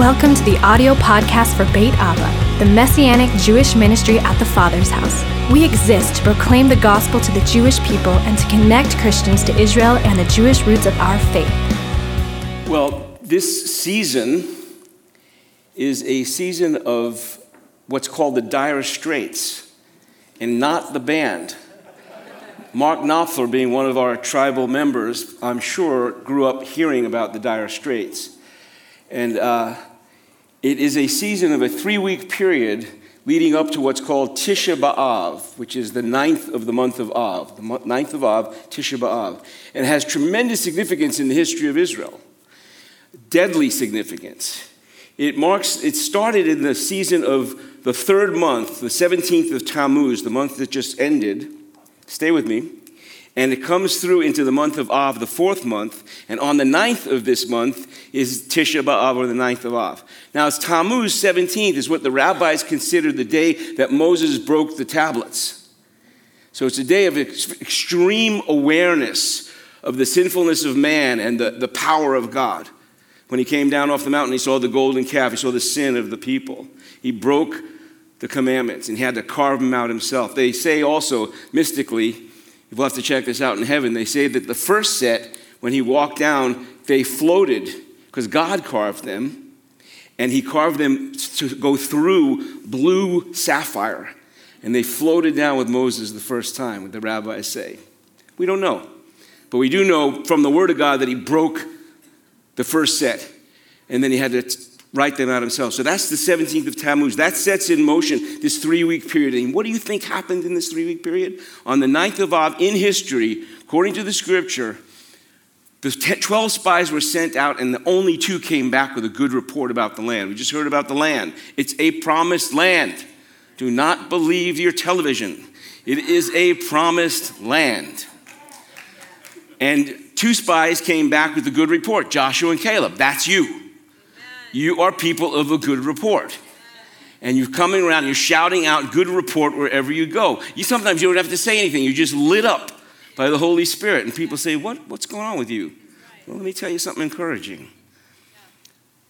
Welcome to the audio podcast for Beit Abba, the messianic Jewish ministry at the Father's house. We exist to proclaim the gospel to the Jewish people and to connect Christians to Israel and the Jewish roots of our faith. Well, this season is a season of what's called the dire straits, and not the band. Mark Knopfler, being one of our tribal members, I'm sure grew up hearing about the dire straits. And uh, it is a season of a three week period leading up to what's called Tisha B'Av, which is the ninth of the month of Av, the ninth of Av, Tisha B'Av, and it has tremendous significance in the history of Israel. Deadly significance. It marks, it started in the season of the third month, the 17th of Tammuz, the month that just ended Stay with me. And it comes through into the month of Av, the fourth month. And on the ninth of this month is Tisha B'Av, or the ninth of Av. Now, it's Tammuz 17th is what the rabbis consider the day that Moses broke the tablets. So it's a day of ex- extreme awareness of the sinfulness of man and the, the power of God. When he came down off the mountain, he saw the golden calf, he saw the sin of the people. He broke the commandments and he had to carve them out himself. They say also, mystically, you'll have to check this out in heaven, they say that the first set, when he walked down, they floated because God carved them and he carved them to go through blue sapphire. And they floated down with Moses the first time, what the rabbis say. We don't know. But we do know from the word of God that he broke the first set. And then he had to write them out himself. So that's the 17th of Tammuz. That sets in motion this three week period. And what do you think happened in this three week period? On the 9th of Av, in history, according to the scripture, the 12 spies were sent out, and the only two came back with a good report about the land. We just heard about the land. It's a promised land. Do not believe your television. It is a promised land. And two spies came back with a good report Joshua and Caleb. That's you. You are people of a good report. And you're coming around, you're shouting out good report wherever you go. You sometimes you don't have to say anything, you're just lit up by the Holy Spirit. And people say, what, What's going on with you? Well, let me tell you something encouraging.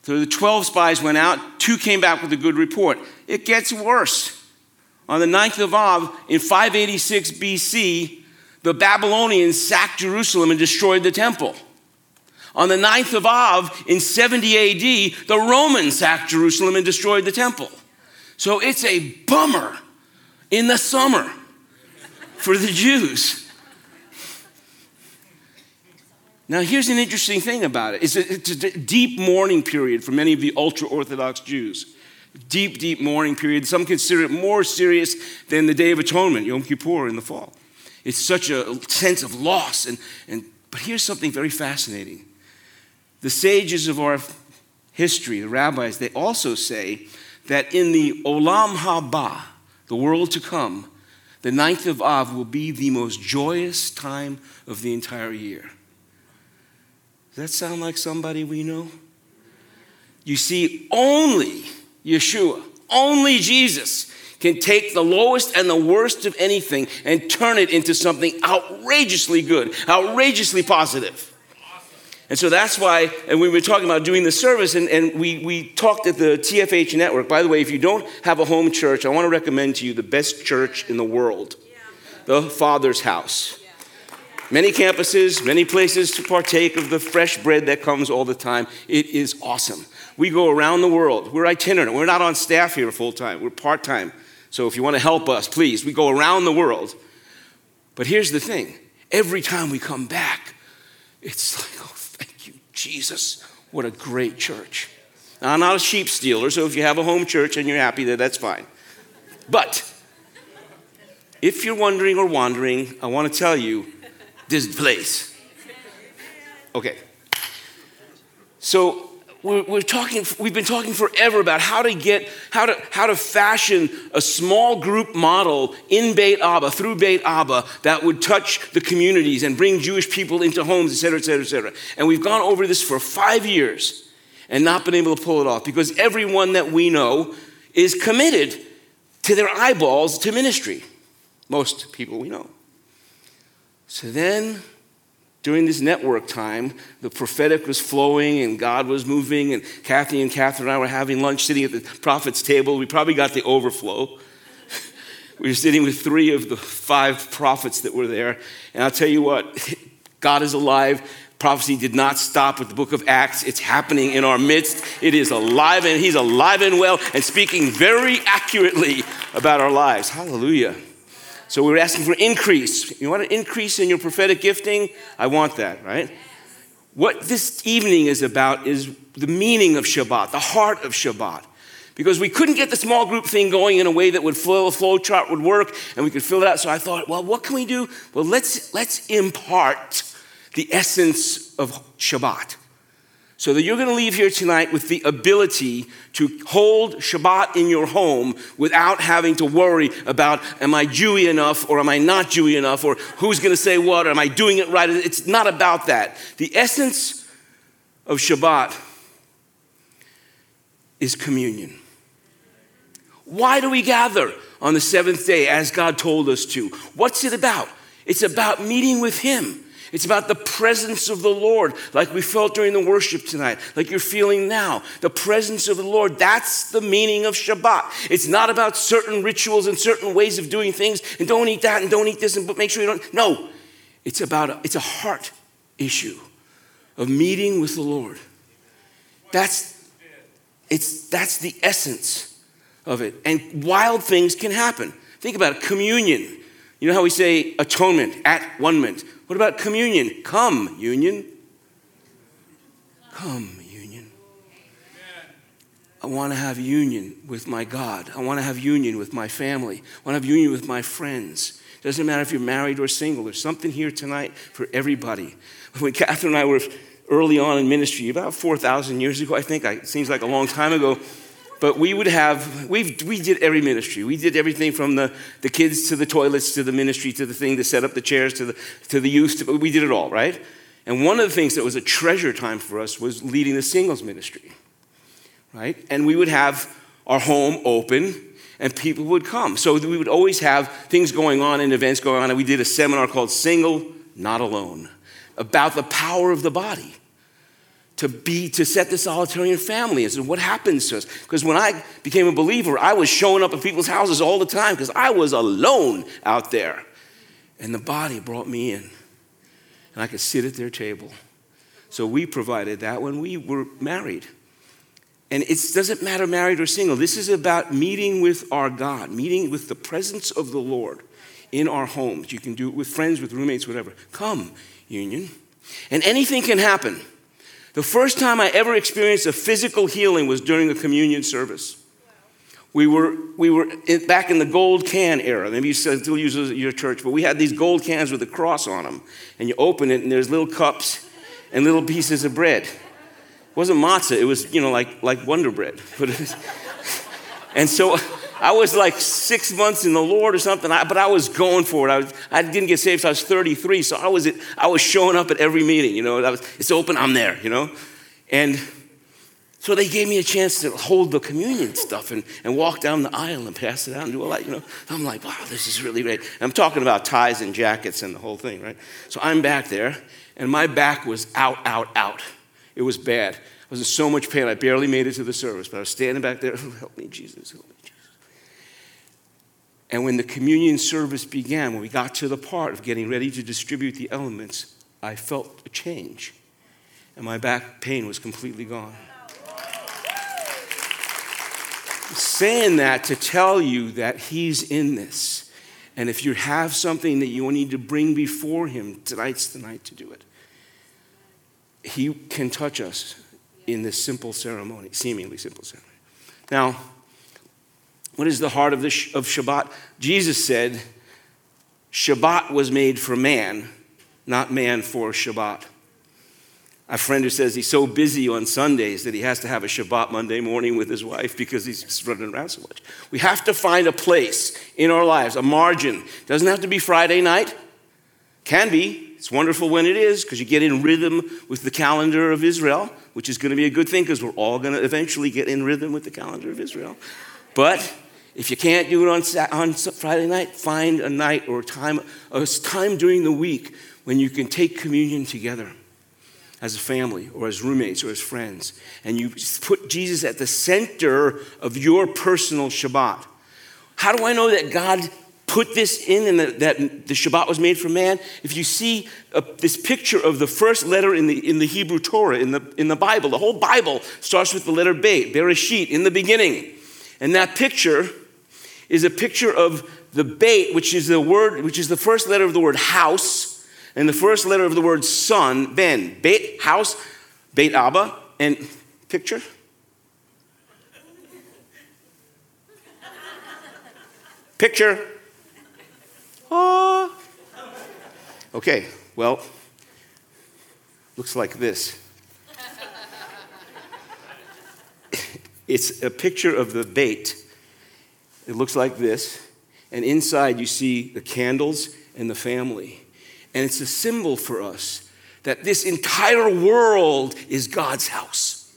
So the 12 spies went out, two came back with a good report. It gets worse. On the 9th of Av, in 586 BC, the Babylonians sacked Jerusalem and destroyed the temple. On the 9th of Av in 70 AD, the Romans sacked Jerusalem and destroyed the temple. So it's a bummer in the summer for the Jews. Now, here's an interesting thing about it it's a, it's a deep mourning period for many of the ultra Orthodox Jews. Deep, deep mourning period. Some consider it more serious than the Day of Atonement, Yom Kippur in the fall. It's such a sense of loss. And, and, but here's something very fascinating the sages of our history, the rabbis, they also say that in the Olam Haba, the world to come, the ninth of Av will be the most joyous time of the entire year. Does that sound like somebody we know? You see, only Yeshua, only Jesus can take the lowest and the worst of anything and turn it into something outrageously good, outrageously positive. And so that's why, and we were talking about doing the service, and, and we, we talked at the TFH network. By the way, if you don't have a home church, I want to recommend to you the best church in the world the Father's House. Many campuses, many places to partake of the fresh bread that comes all the time. It is awesome. We go around the world. We're itinerant. We're not on staff here full time, we're part time. So if you want to help us, please, we go around the world. But here's the thing every time we come back, it's like, Jesus, what a great church. Now, I'm not a sheep stealer, so if you have a home church and you're happy there, that's fine. But if you're wondering or wandering, I want to tell you this place. Okay. So we're, we're, talking, we've been talking forever about how to get, how to, how to fashion a small group model in Beit Abba, through Beit Abba, that would touch the communities and bring Jewish people into homes, et cetera, et cetera, et cetera. And we've gone over this for five years and not been able to pull it off because everyone that we know is committed to their eyeballs to ministry. Most people we know. So then during this network time, the prophetic was flowing and God was moving, and Kathy and Catherine and I were having lunch sitting at the prophet's table. We probably got the overflow. we were sitting with three of the five prophets that were there. And I'll tell you what, God is alive. Prophecy did not stop with the book of Acts. It's happening in our midst. It is alive, and He's alive and well and speaking very accurately about our lives. Hallelujah. So we're asking for increase. You want an increase in your prophetic gifting? I want that, right? What this evening is about is the meaning of Shabbat, the heart of Shabbat. Because we couldn't get the small group thing going in a way that would flow, a flow chart would work, and we could fill it out. So I thought, well, what can we do? Well, let's, let's impart the essence of Shabbat so that you're going to leave here tonight with the ability to hold Shabbat in your home without having to worry about am I Jewy enough or am I not Jewy enough or who's going to say what or am I doing it right? It's not about that. The essence of Shabbat is communion. Why do we gather on the seventh day as God told us to? What's it about? It's about meeting with Him. It's about the presence of the Lord, like we felt during the worship tonight, like you're feeling now. The presence of the Lord, that's the meaning of Shabbat. It's not about certain rituals and certain ways of doing things, and don't eat that and don't eat this, and but make sure you don't. No, it's about, a, it's a heart issue of meeting with the Lord. That's, it's, that's the essence of it. And wild things can happen. Think about it communion. You know how we say atonement, at one moment. What about communion? Come, union. Come, union. I want to have union with my God. I want to have union with my family. I want to have union with my friends. It Doesn't matter if you're married or single. There's something here tonight for everybody. When Catherine and I were early on in ministry, about 4,000 years ago, I think, it seems like a long time ago, but we would have, we we did every ministry. We did everything from the, the kids to the toilets to the ministry to the thing to set up the chairs to the, to the youth. To, we did it all, right? And one of the things that was a treasure time for us was leading the singles ministry, right? And we would have our home open and people would come. So we would always have things going on and events going on. And we did a seminar called Single, Not Alone about the power of the body to be to set the solitarian family and so what happens to us. Because when i became a believer i was showing up at people's houses all the time because i was alone out there. And the body brought me in. And i could sit at their table. So we provided that when we were married. And it doesn't matter married or single. This is about meeting with our god meeting with the presence of the lord in our homes. You can do it with friends with roommates whatever. Come union. And anything can happen the first time I ever experienced a physical healing was during a communion service. We were, we were in, back in the gold can era. Maybe you still use your church, but we had these gold cans with a cross on them. And you open it, and there's little cups and little pieces of bread. It wasn't matzah, it was, you know, like, like Wonder Bread. and so I was like six months in the Lord or something, but I was going for it. I, was, I didn't get saved until I was 33, so I was, I was showing up at every meeting. You know, was, it's open, I'm there, you know? And so they gave me a chance to hold the communion stuff and, and walk down the aisle and pass it out and do all that, you know. I'm like, wow, this is really great. And I'm talking about ties and jackets and the whole thing, right? So I'm back there, and my back was out, out, out. It was bad. I was in so much pain, I barely made it to the service, but I was standing back there, help me, Jesus, help. And when the communion service began, when we got to the part of getting ready to distribute the elements, I felt a change. And my back pain was completely gone. saying that to tell you that He's in this. And if you have something that you need to bring before Him, tonight's the night to do it. He can touch us in this simple ceremony, seemingly simple ceremony. Now, what is the heart of, the, of Shabbat? Jesus said, Shabbat was made for man, not man for Shabbat. A friend who says he's so busy on Sundays that he has to have a Shabbat Monday morning with his wife because he's running around so much. We have to find a place in our lives, a margin. Doesn't have to be Friday night. Can be. It's wonderful when it is because you get in rhythm with the calendar of Israel, which is going to be a good thing because we're all going to eventually get in rhythm with the calendar of Israel. But if you can't do it on, on Friday night, find a night or a time, a time during the week when you can take communion together as a family or as roommates or as friends, and you put Jesus at the center of your personal Shabbat. How do I know that God put this in and that, that the Shabbat was made for man? If you see a, this picture of the first letter in the, in the Hebrew Torah, in the, in the Bible, the whole Bible starts with the letter Beit, Bereshit, in the beginning. And that picture is a picture of the Beit, which is the word, which is the first letter of the word house, and the first letter of the word son, Ben. Beit, house, Beit Abba, and picture. Picture. Oh. Okay, well, looks like this. it's a picture of the Beit. It looks like this. And inside you see the candles and the family. And it's a symbol for us that this entire world is God's house.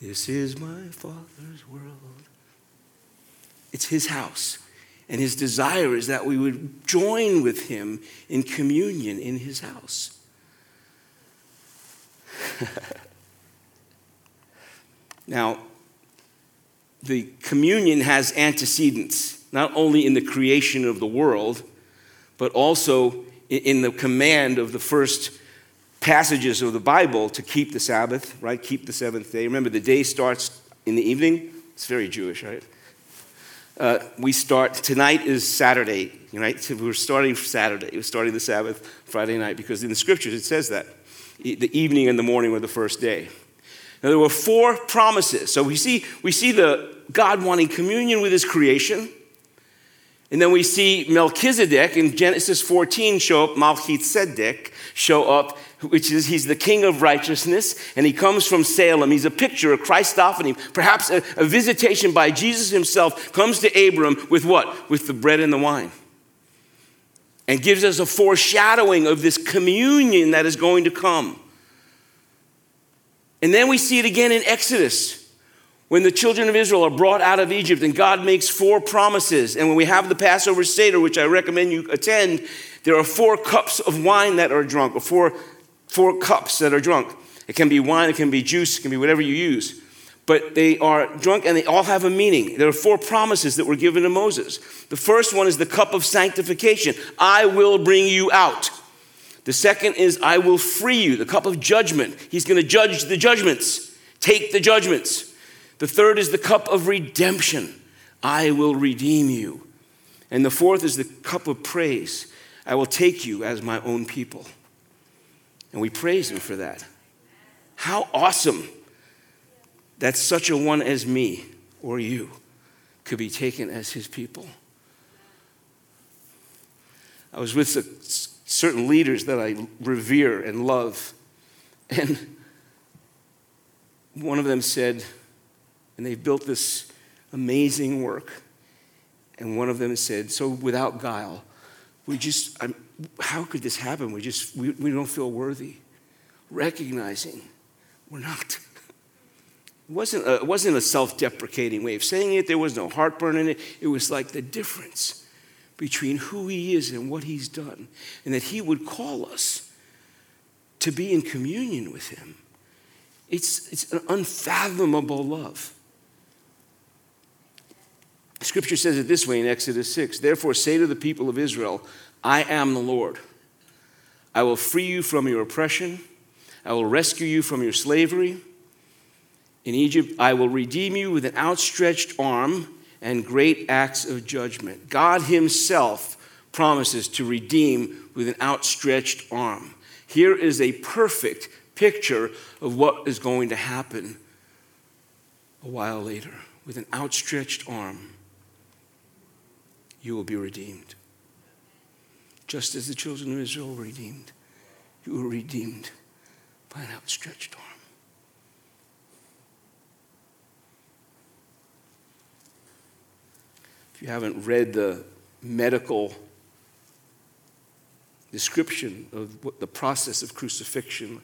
This is my Father's world. It's His house. And His desire is that we would join with Him in communion in His house. now, the communion has antecedents, not only in the creation of the world, but also in the command of the first passages of the Bible to keep the Sabbath, right? Keep the seventh day. Remember, the day starts in the evening. It's very Jewish, right? Uh, we start, tonight is Saturday, right? So we're starting Saturday. We're starting the Sabbath Friday night because in the scriptures it says that. The evening and the morning were the first day. Now, there were four promises. So we see, we see the God wanting communion with his creation. And then we see Melchizedek in Genesis 14 show up, Melchizedek show up, which is he's the king of righteousness, and he comes from Salem. He's a picture, a Christophany, perhaps a, a visitation by Jesus himself comes to Abram with what? With the bread and the wine. And gives us a foreshadowing of this communion that is going to come. And then we see it again in Exodus when the children of Israel are brought out of Egypt and God makes four promises. And when we have the Passover Seder, which I recommend you attend, there are four cups of wine that are drunk, or four, four cups that are drunk. It can be wine, it can be juice, it can be whatever you use. But they are drunk and they all have a meaning. There are four promises that were given to Moses. The first one is the cup of sanctification I will bring you out. The second is, I will free you, the cup of judgment. He's going to judge the judgments, take the judgments. The third is the cup of redemption. I will redeem you. And the fourth is the cup of praise. I will take you as my own people. And we praise him for that. How awesome that such a one as me or you could be taken as his people. I was with certain leaders that I revere and love. And one of them said, and they've built this amazing work. And one of them said, So without guile, we just, I'm, how could this happen? We just, we, we don't feel worthy. Recognizing we're not. It wasn't a, it wasn't a self deprecating way of saying it, there was no heartburn in it. It was like the difference between who He is and what He's done, and that He would call us to be in communion with Him. It's, it's an unfathomable love. Scripture says it this way in Exodus 6 Therefore, say to the people of Israel, I am the Lord. I will free you from your oppression, I will rescue you from your slavery. In Egypt, I will redeem you with an outstretched arm and great acts of judgment. God Himself promises to redeem with an outstretched arm. Here is a perfect picture of what is going to happen a while later. With an outstretched arm, you will be redeemed. Just as the children of Israel were redeemed, you were redeemed by an outstretched arm. You haven't read the medical description of what the process of crucifixion,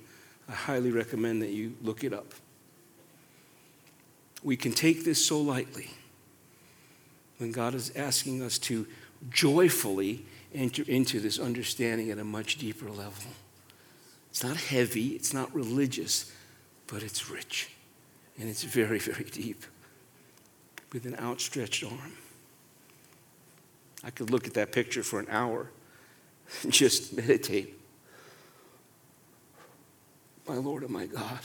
I highly recommend that you look it up. We can take this so lightly when God is asking us to joyfully enter into this understanding at a much deeper level. It's not heavy, it's not religious, but it's rich. And it's very, very deep with an outstretched arm. I could look at that picture for an hour and just meditate. My Lord and my God,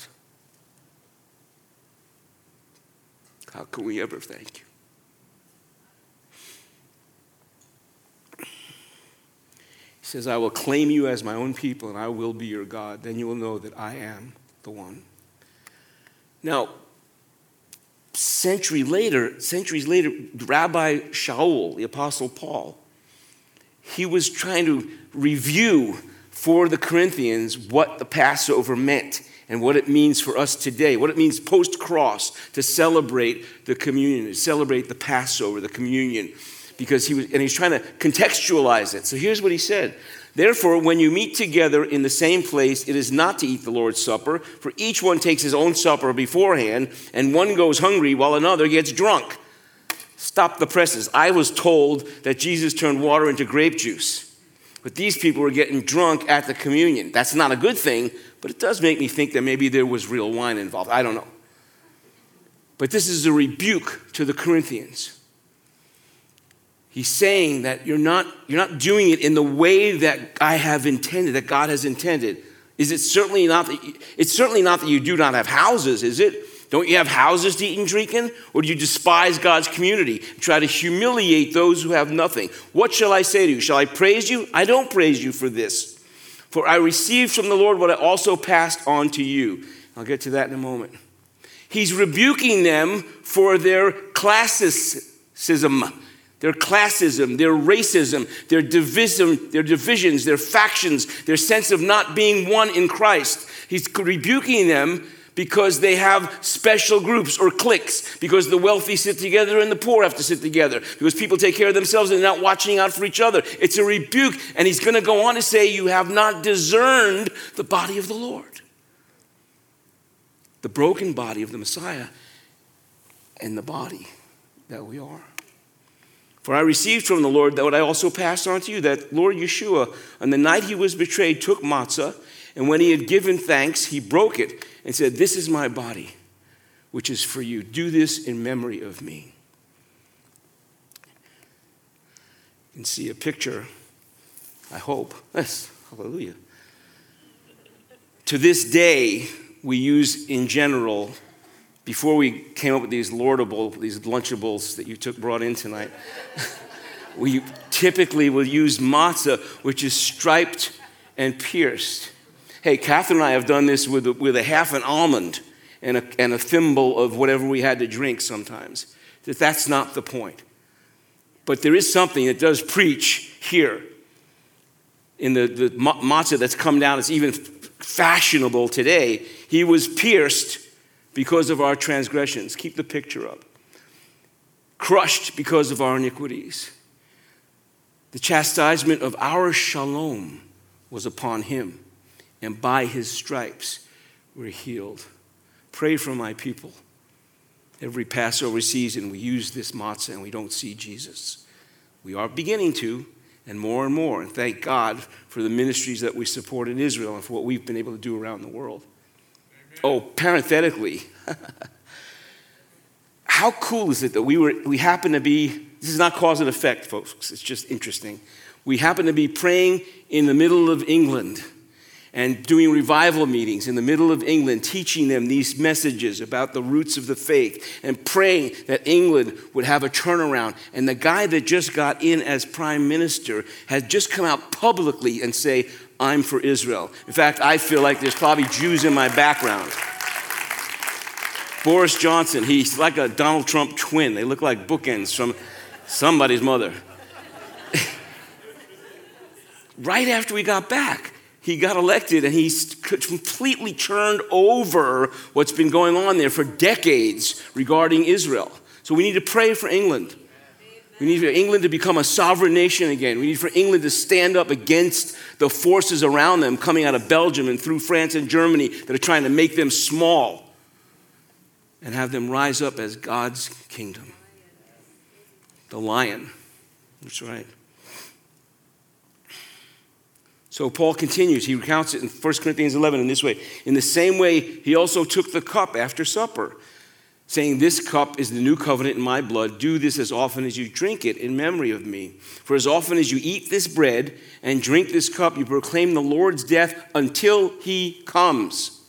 how can we ever thank you? He says, I will claim you as my own people and I will be your God. Then you will know that I am the one. Now, century later, centuries later, Rabbi Shaul, the Apostle Paul, he was trying to review for the Corinthians what the Passover meant and what it means for us today, what it means post cross to celebrate the communion, to celebrate the Passover, the communion, because he was, and he's trying to contextualize it. So here's what he said Therefore, when you meet together in the same place, it is not to eat the Lord's Supper, for each one takes his own supper beforehand, and one goes hungry while another gets drunk. Stop the presses. I was told that Jesus turned water into grape juice, but these people were getting drunk at the communion. That's not a good thing, but it does make me think that maybe there was real wine involved. I don't know. But this is a rebuke to the Corinthians. He's saying that you're not, you're not doing it in the way that I have intended, that God has intended. Is it certainly not that you, it's certainly not that you do not have houses, is it? Don't you have houses to eat and drink in? Or do you despise God's community? and Try to humiliate those who have nothing. What shall I say to you? Shall I praise you? I don't praise you for this. For I received from the Lord what I also passed on to you. I'll get to that in a moment. He's rebuking them for their classicism their classism, their racism, their division, their divisions, their factions, their sense of not being one in Christ. He's rebuking them because they have special groups or cliques, because the wealthy sit together and the poor have to sit together, because people take care of themselves and they're not watching out for each other. It's a rebuke, and he's going to go on to say, You have not discerned the body of the Lord. The broken body of the Messiah and the body that we are. For I received from the Lord that what I also passed on to you, that Lord Yeshua, on the night he was betrayed, took matzah, and when he had given thanks, he broke it and said, This is my body, which is for you. Do this in memory of me. You can see a picture, I hope. Yes, hallelujah. To this day, we use in general before we came up with these lordable, these lunchables that you took brought in tonight, we typically will use matzah, which is striped and pierced. Hey, Catherine and I have done this with a, with a half an almond and a, and a thimble of whatever we had to drink sometimes. That that's not the point. But there is something that does preach here in the, the matzah that's come down, it's even fashionable today. He was pierced because of our transgressions. Keep the picture up. Crushed because of our iniquities. The chastisement of our shalom was upon him, and by his stripes we're healed. Pray for my people. Every Passover season, we use this matzah and we don't see Jesus. We are beginning to, and more and more. And thank God for the ministries that we support in Israel and for what we've been able to do around the world. Oh, parenthetically, how cool is it that we, were, we happen to be, this is not cause and effect, folks, it's just interesting. We happen to be praying in the middle of England and doing revival meetings in the middle of England, teaching them these messages about the roots of the faith and praying that England would have a turnaround. And the guy that just got in as prime minister has just come out publicly and say, I'm for Israel. In fact, I feel like there's probably Jews in my background. Boris Johnson, he's like a Donald Trump twin. They look like bookends from somebody's mother. right after we got back, he got elected and he's completely turned over what's been going on there for decades regarding Israel. So we need to pray for England. We need for England to become a sovereign nation again. We need for England to stand up against the forces around them coming out of Belgium and through France and Germany that are trying to make them small and have them rise up as God's kingdom. The lion. That's right. So Paul continues. He recounts it in 1 Corinthians 11 in this way. In the same way, he also took the cup after supper, saying, This cup is the new covenant in my blood. Do this as often as you drink it in memory of me. For as often as you eat this bread and drink this cup, you proclaim the Lord's death until he comes.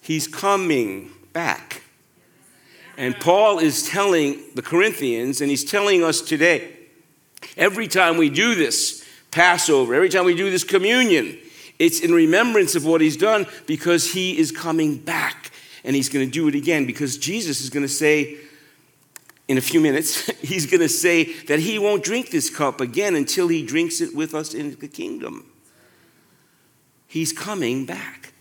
He's coming back. And Paul is telling the Corinthians, and he's telling us today, every time we do this, Passover, every time we do this communion, it's in remembrance of what he's done because he is coming back and he's going to do it again because Jesus is going to say in a few minutes, he's going to say that he won't drink this cup again until he drinks it with us in the kingdom. He's coming back.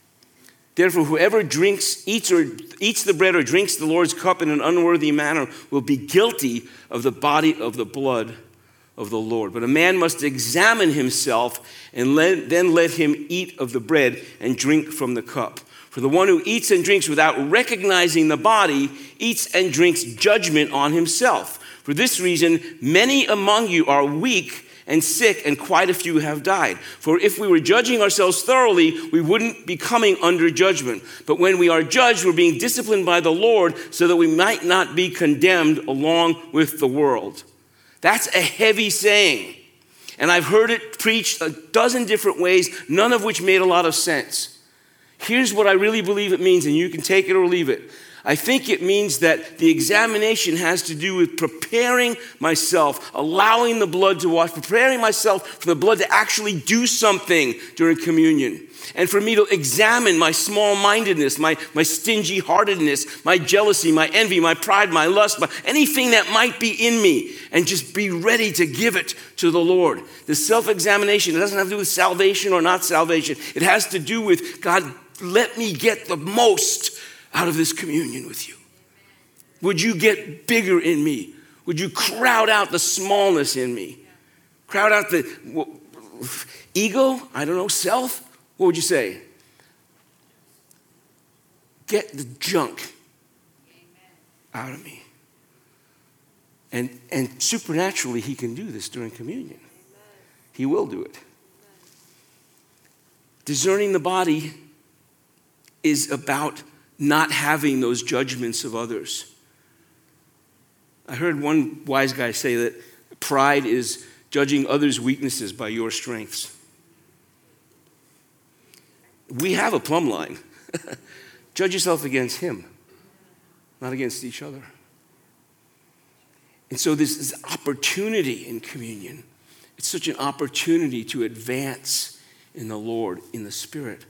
Therefore, whoever drinks, eats, or eats the bread or drinks the Lord's cup in an unworthy manner will be guilty of the body of the blood of the Lord. But a man must examine himself and let, then let him eat of the bread and drink from the cup. For the one who eats and drinks without recognizing the body eats and drinks judgment on himself. For this reason, many among you are weak and sick, and quite a few have died. For if we were judging ourselves thoroughly, we wouldn't be coming under judgment. But when we are judged, we're being disciplined by the Lord so that we might not be condemned along with the world. That's a heavy saying. And I've heard it preached a dozen different ways, none of which made a lot of sense. Here's what I really believe it means, and you can take it or leave it. I think it means that the examination has to do with preparing myself, allowing the blood to wash, preparing myself for the blood to actually do something during communion. And for me to examine my small mindedness, my, my stingy heartedness, my jealousy, my envy, my pride, my lust, my, anything that might be in me, and just be ready to give it to the Lord. The self examination, it doesn't have to do with salvation or not salvation. It has to do with God, let me get the most out of this communion with you? Would you get bigger in me? Would you crowd out the smallness in me? Crowd out the ego? I don't know, self? What would you say? Get the junk out of me. And, and supernaturally, he can do this during communion. He will do it. Discerning the body is about not having those judgments of others. I heard one wise guy say that pride is judging others' weaknesses by your strengths. We have a plumb line. Judge yourself against him, not against each other. And so, this is opportunity in communion. It's such an opportunity to advance in the Lord, in the Spirit.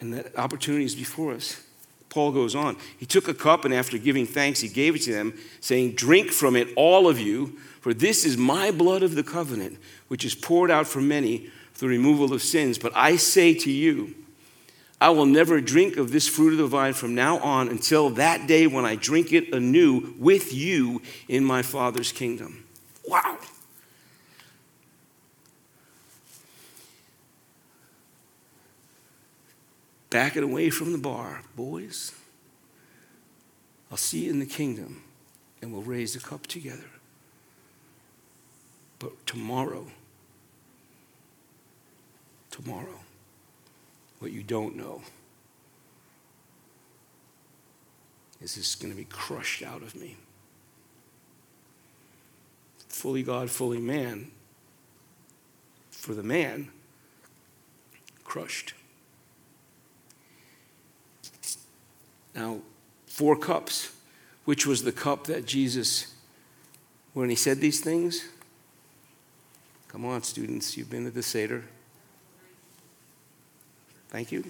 And that opportunity is before us. Paul goes on. He took a cup, and after giving thanks, he gave it to them, saying, Drink from it, all of you, for this is my blood of the covenant, which is poured out for many the removal of sins. But I say to you, I will never drink of this fruit of the vine from now on until that day when I drink it anew with you in my Father's kingdom. Wow. Back it away from the bar, boys. I'll see you in the kingdom and we'll raise the cup together. But tomorrow, tomorrow, what you don't know is this going to be crushed out of me. Fully God, fully man. For the man, crushed. Now, four cups, which was the cup that Jesus, when he said these things, come on, students, you've been to the Seder. Thank you.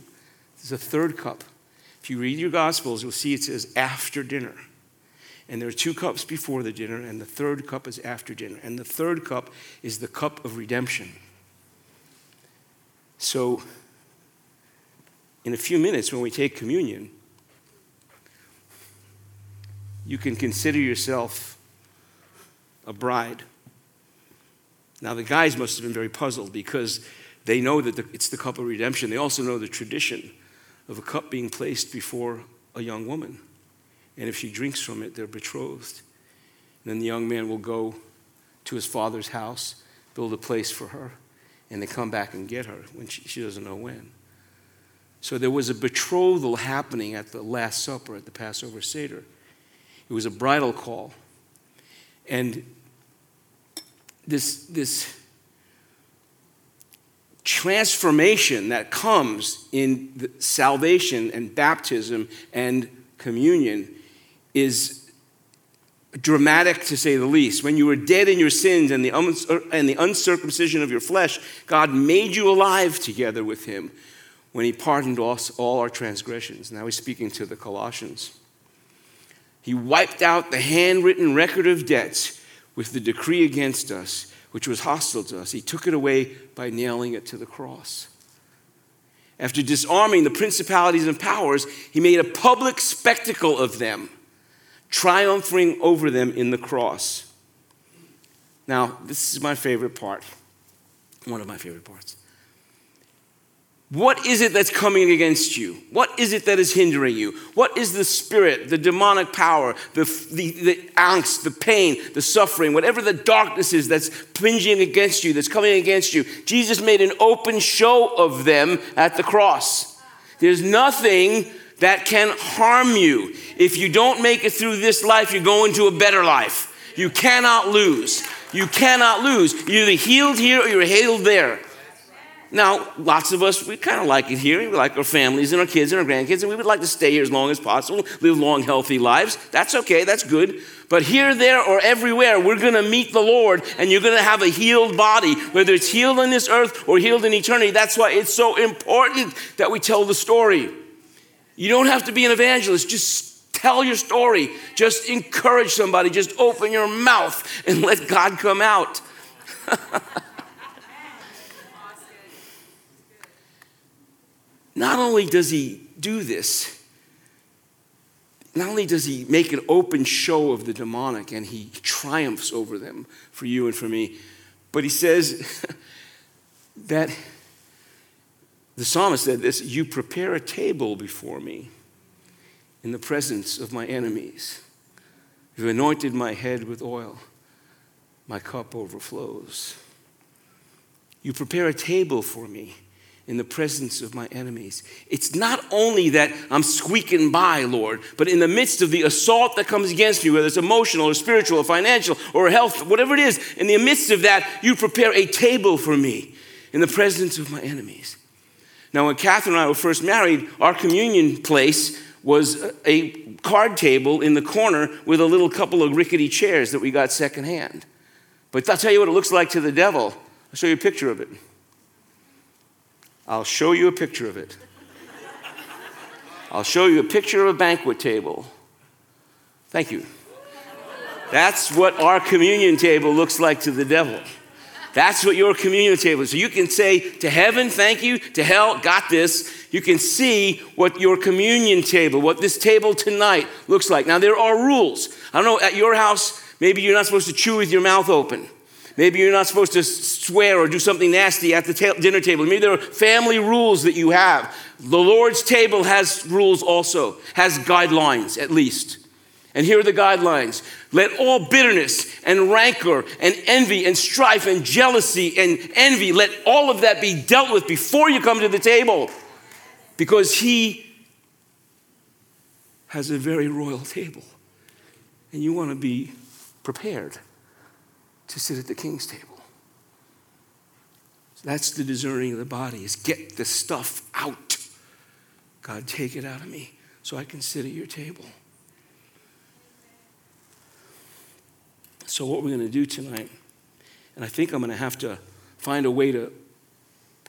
There's a third cup. If you read your Gospels, you'll see it says after dinner. And there are two cups before the dinner, and the third cup is after dinner. And the third cup is the cup of redemption. So, in a few minutes, when we take communion, you can consider yourself a bride. Now, the guys must have been very puzzled because they know that the, it's the cup of redemption. They also know the tradition of a cup being placed before a young woman. And if she drinks from it, they're betrothed. And then the young man will go to his father's house, build a place for her, and they come back and get her when she, she doesn't know when. So there was a betrothal happening at the Last Supper at the Passover Seder. It was a bridal call. And this, this transformation that comes in salvation and baptism and communion is dramatic to say the least. When you were dead in your sins and the, and the uncircumcision of your flesh, God made you alive together with Him when He pardoned us all our transgressions. Now He's speaking to the Colossians. He wiped out the handwritten record of debts with the decree against us, which was hostile to us. He took it away by nailing it to the cross. After disarming the principalities and powers, he made a public spectacle of them, triumphing over them in the cross. Now, this is my favorite part, one of my favorite parts. What is it that's coming against you? What is it that is hindering you? What is the spirit, the demonic power, the, the, the, angst, the pain, the suffering, whatever the darkness is that's pinging against you, that's coming against you? Jesus made an open show of them at the cross. There's nothing that can harm you. If you don't make it through this life, you're going to a better life. You cannot lose. You cannot lose. You're either healed here or you're healed there. Now, lots of us, we kind of like it here. We like our families and our kids and our grandkids, and we would like to stay here as long as possible, live long, healthy lives. That's okay, that's good. But here, there, or everywhere, we're going to meet the Lord, and you're going to have a healed body, whether it's healed on this earth or healed in eternity. That's why it's so important that we tell the story. You don't have to be an evangelist, just tell your story. Just encourage somebody, just open your mouth and let God come out. Not only does he do this, not only does he make an open show of the demonic and he triumphs over them for you and for me, but he says that the psalmist said this You prepare a table before me in the presence of my enemies. You've anointed my head with oil, my cup overflows. You prepare a table for me in the presence of my enemies. It's not only that I'm squeaking by, Lord, but in the midst of the assault that comes against me, whether it's emotional or spiritual or financial or health, whatever it is, in the midst of that, you prepare a table for me in the presence of my enemies. Now, when Catherine and I were first married, our communion place was a card table in the corner with a little couple of rickety chairs that we got secondhand. But I'll tell you what it looks like to the devil. I'll show you a picture of it. I'll show you a picture of it. I'll show you a picture of a banquet table. Thank you. That's what our communion table looks like to the devil. That's what your communion table is. So you can say to heaven, thank you, to hell, got this. You can see what your communion table, what this table tonight looks like. Now, there are rules. I don't know, at your house, maybe you're not supposed to chew with your mouth open. Maybe you're not supposed to swear or do something nasty at the ta- dinner table. Maybe there are family rules that you have. The Lord's table has rules also, has guidelines at least. And here are the guidelines. Let all bitterness and rancor and envy and strife and jealousy and envy, let all of that be dealt with before you come to the table. Because He has a very royal table. And you want to be prepared to sit at the king's table. So that's the discerning of the body is get the stuff out. God, take it out of me so I can sit at your table. So, what we're going to do tonight, and I think I'm going to have to find a way to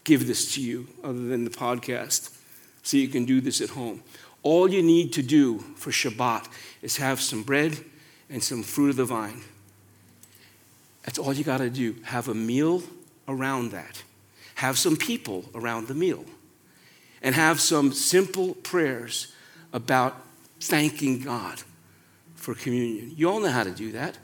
give this to you other than the podcast so you can do this at home. All you need to do for Shabbat is have some bread and some fruit of the vine. That's all you got to do. Have a meal around that. Have some people around the meal. And have some simple prayers about thanking God for communion. You all know how to do that.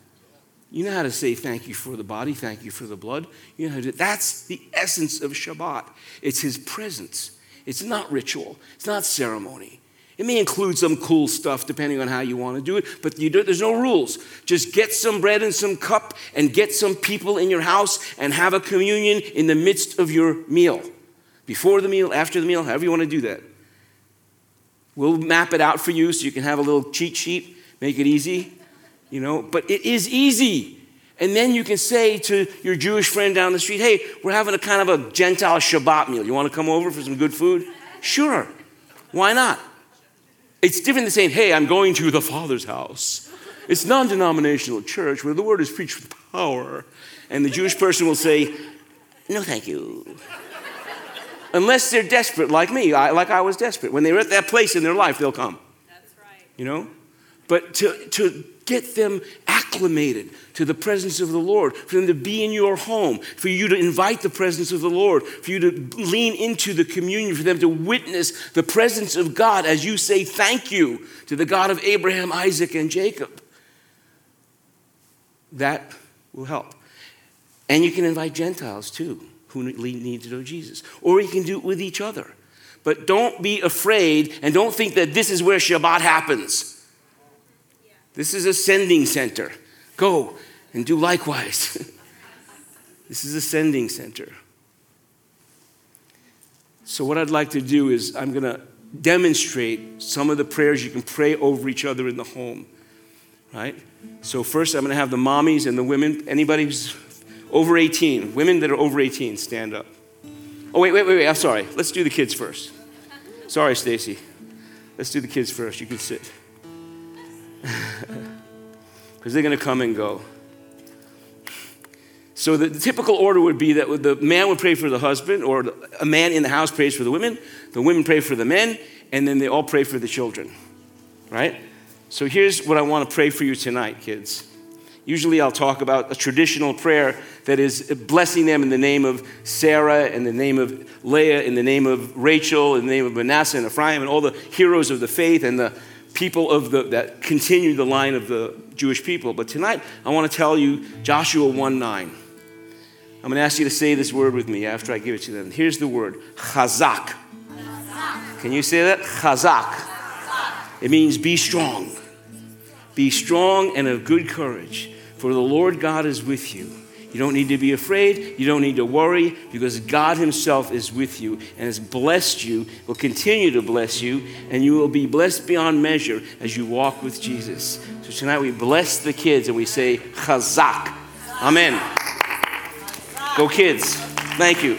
You know how to say thank you for the body, thank you for the blood. You know That's the essence of Shabbat. It's his presence. It's not ritual. It's not ceremony. It may include some cool stuff depending on how you want to do it, but do, there's no rules. Just get some bread and some cup and get some people in your house and have a communion in the midst of your meal. Before the meal, after the meal, however you want to do that. We'll map it out for you so you can have a little cheat sheet, make it easy, you know, but it is easy. And then you can say to your Jewish friend down the street, hey, we're having a kind of a Gentile Shabbat meal. You want to come over for some good food? Sure. Why not? It's different than saying, hey, I'm going to the Father's house. It's non denominational church where the word is preached with power. And the Jewish person will say, no, thank you. Unless they're desperate, like me, I, like I was desperate. When they're at that place in their life, they'll come. That's right. You know? But to, to get them acclimated to the presence of the Lord, for them to be in your home, for you to invite the presence of the Lord, for you to lean into the communion, for them to witness the presence of God as you say thank you to the God of Abraham, Isaac, and Jacob. That will help. And you can invite Gentiles too who need to know Jesus, or you can do it with each other. But don't be afraid and don't think that this is where Shabbat happens. This is a sending center. Go and do likewise. this is a sending center. So, what I'd like to do is, I'm going to demonstrate some of the prayers you can pray over each other in the home. Right? So, first, I'm going to have the mommies and the women. Anybody who's over 18, women that are over 18, stand up. Oh, wait, wait, wait, wait. I'm sorry. Let's do the kids first. Sorry, Stacy. Let's do the kids first. You can sit because they're going to come and go. So the, the, typical order would be that the man would pray for the husband, or a man in the house prays for the women, the women pray for the men, and then they all pray for the children. Right? So here's what I want to pray for you tonight, kids. Usually I'll talk about a traditional prayer that is blessing them in the name of Sarah, in the name of Leah, in the name of Rachel, in the name of Manasseh and Ephraim, and all the heroes of the faith and the people of the, that continue the line of the Jewish people. But tonight, I want to tell you Joshua 1 9. I'm going to ask you to say this word with me after I give it to them. Here's the word chazak. Can you say that? Chazak. It means be strong. Be strong and of good courage, for the Lord God is with you. You don't need to be afraid. You don't need to worry because God Himself is with you and has blessed you, will continue to bless you, and you will be blessed beyond measure as you walk with Jesus. So tonight we bless the kids and we say, Chazak. Amen. Go, kids. Thank you.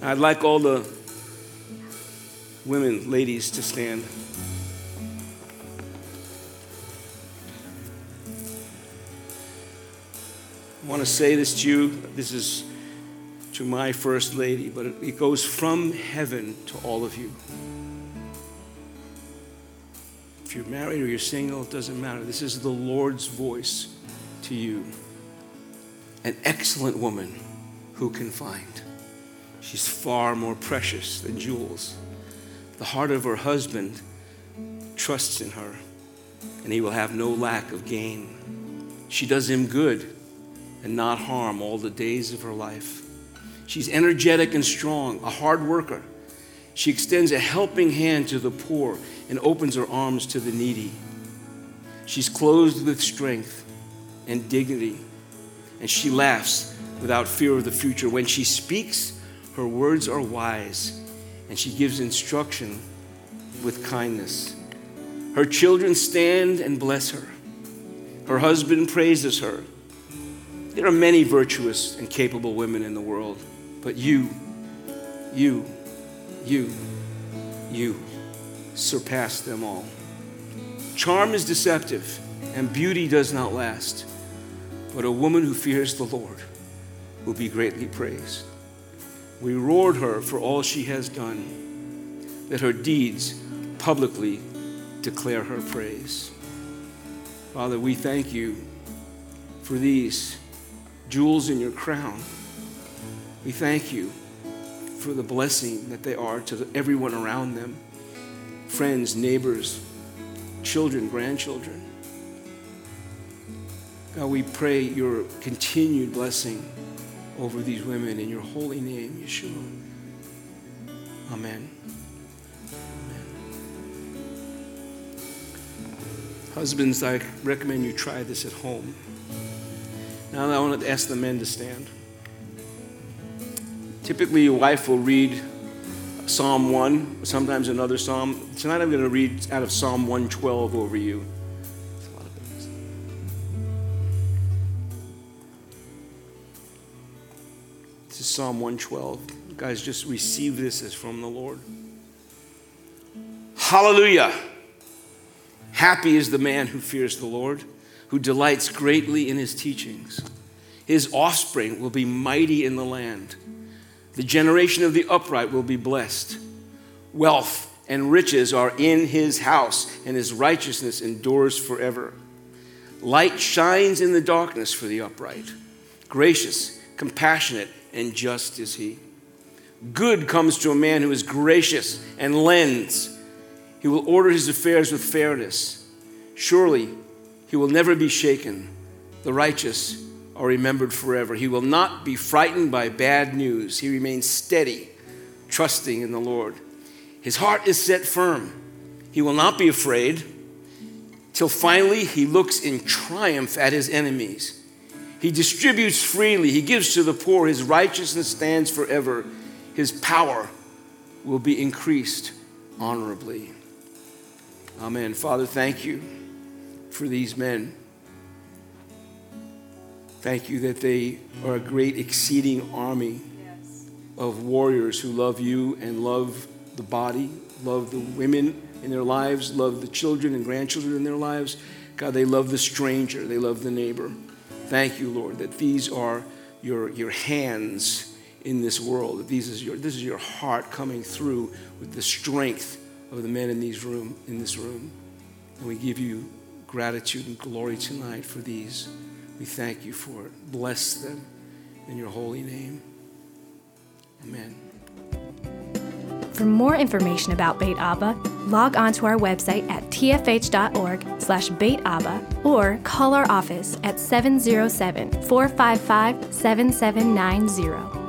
I'd like all the women, ladies, to stand. I want to say this to you. This is to my first lady, but it goes from heaven to all of you. If you're married or you're single, it doesn't matter. This is the Lord's voice to you. An excellent woman who can find. She's far more precious than jewels. The heart of her husband trusts in her, and he will have no lack of gain. She does him good and not harm all the days of her life. She's energetic and strong, a hard worker. She extends a helping hand to the poor and opens her arms to the needy. She's clothed with strength and dignity, and she laughs without fear of the future. When she speaks, her words are wise, and she gives instruction with kindness. Her children stand and bless her. Her husband praises her. There are many virtuous and capable women in the world, but you, you, you, you surpass them all. Charm is deceptive, and beauty does not last, but a woman who fears the Lord will be greatly praised. We reward her for all she has done, that her deeds publicly declare her praise. Father, we thank you for these jewels in your crown. We thank you for the blessing that they are to everyone around them friends, neighbors, children, grandchildren. God, we pray your continued blessing over these women in your holy name, Yeshua. Amen. Amen. Husbands, I recommend you try this at home. Now I want to ask the men to stand. Typically, your wife will read Psalm 1, sometimes another psalm. Tonight I'm going to read out of Psalm 112 over you. This is Psalm 112. Guys, just receive this as from the Lord. Hallelujah. Happy is the man who fears the Lord, who delights greatly in his teachings. His offspring will be mighty in the land. The generation of the upright will be blessed. Wealth and riches are in his house, and his righteousness endures forever. Light shines in the darkness for the upright. Gracious, compassionate, and just is he. Good comes to a man who is gracious and lends. He will order his affairs with fairness. Surely he will never be shaken. The righteous are remembered forever. He will not be frightened by bad news. He remains steady, trusting in the Lord. His heart is set firm. He will not be afraid till finally he looks in triumph at his enemies. He distributes freely, he gives to the poor. His righteousness stands forever. His power will be increased honorably. Amen. Father, thank you for these men. Thank you that they are a great, exceeding army yes. of warriors who love you and love the body, love the women in their lives, love the children and grandchildren in their lives. God, they love the stranger, they love the neighbor. Thank you, Lord, that these are your, your hands in this world, that these is your, this is your heart coming through with the strength of the men in, these room, in this room. And we give you gratitude and glory tonight for these. We thank you for it. Bless them in your holy name. Amen. For more information about Beit Abba, log on to our website at tfh.org slash Abba or call our office at 707 455 7790.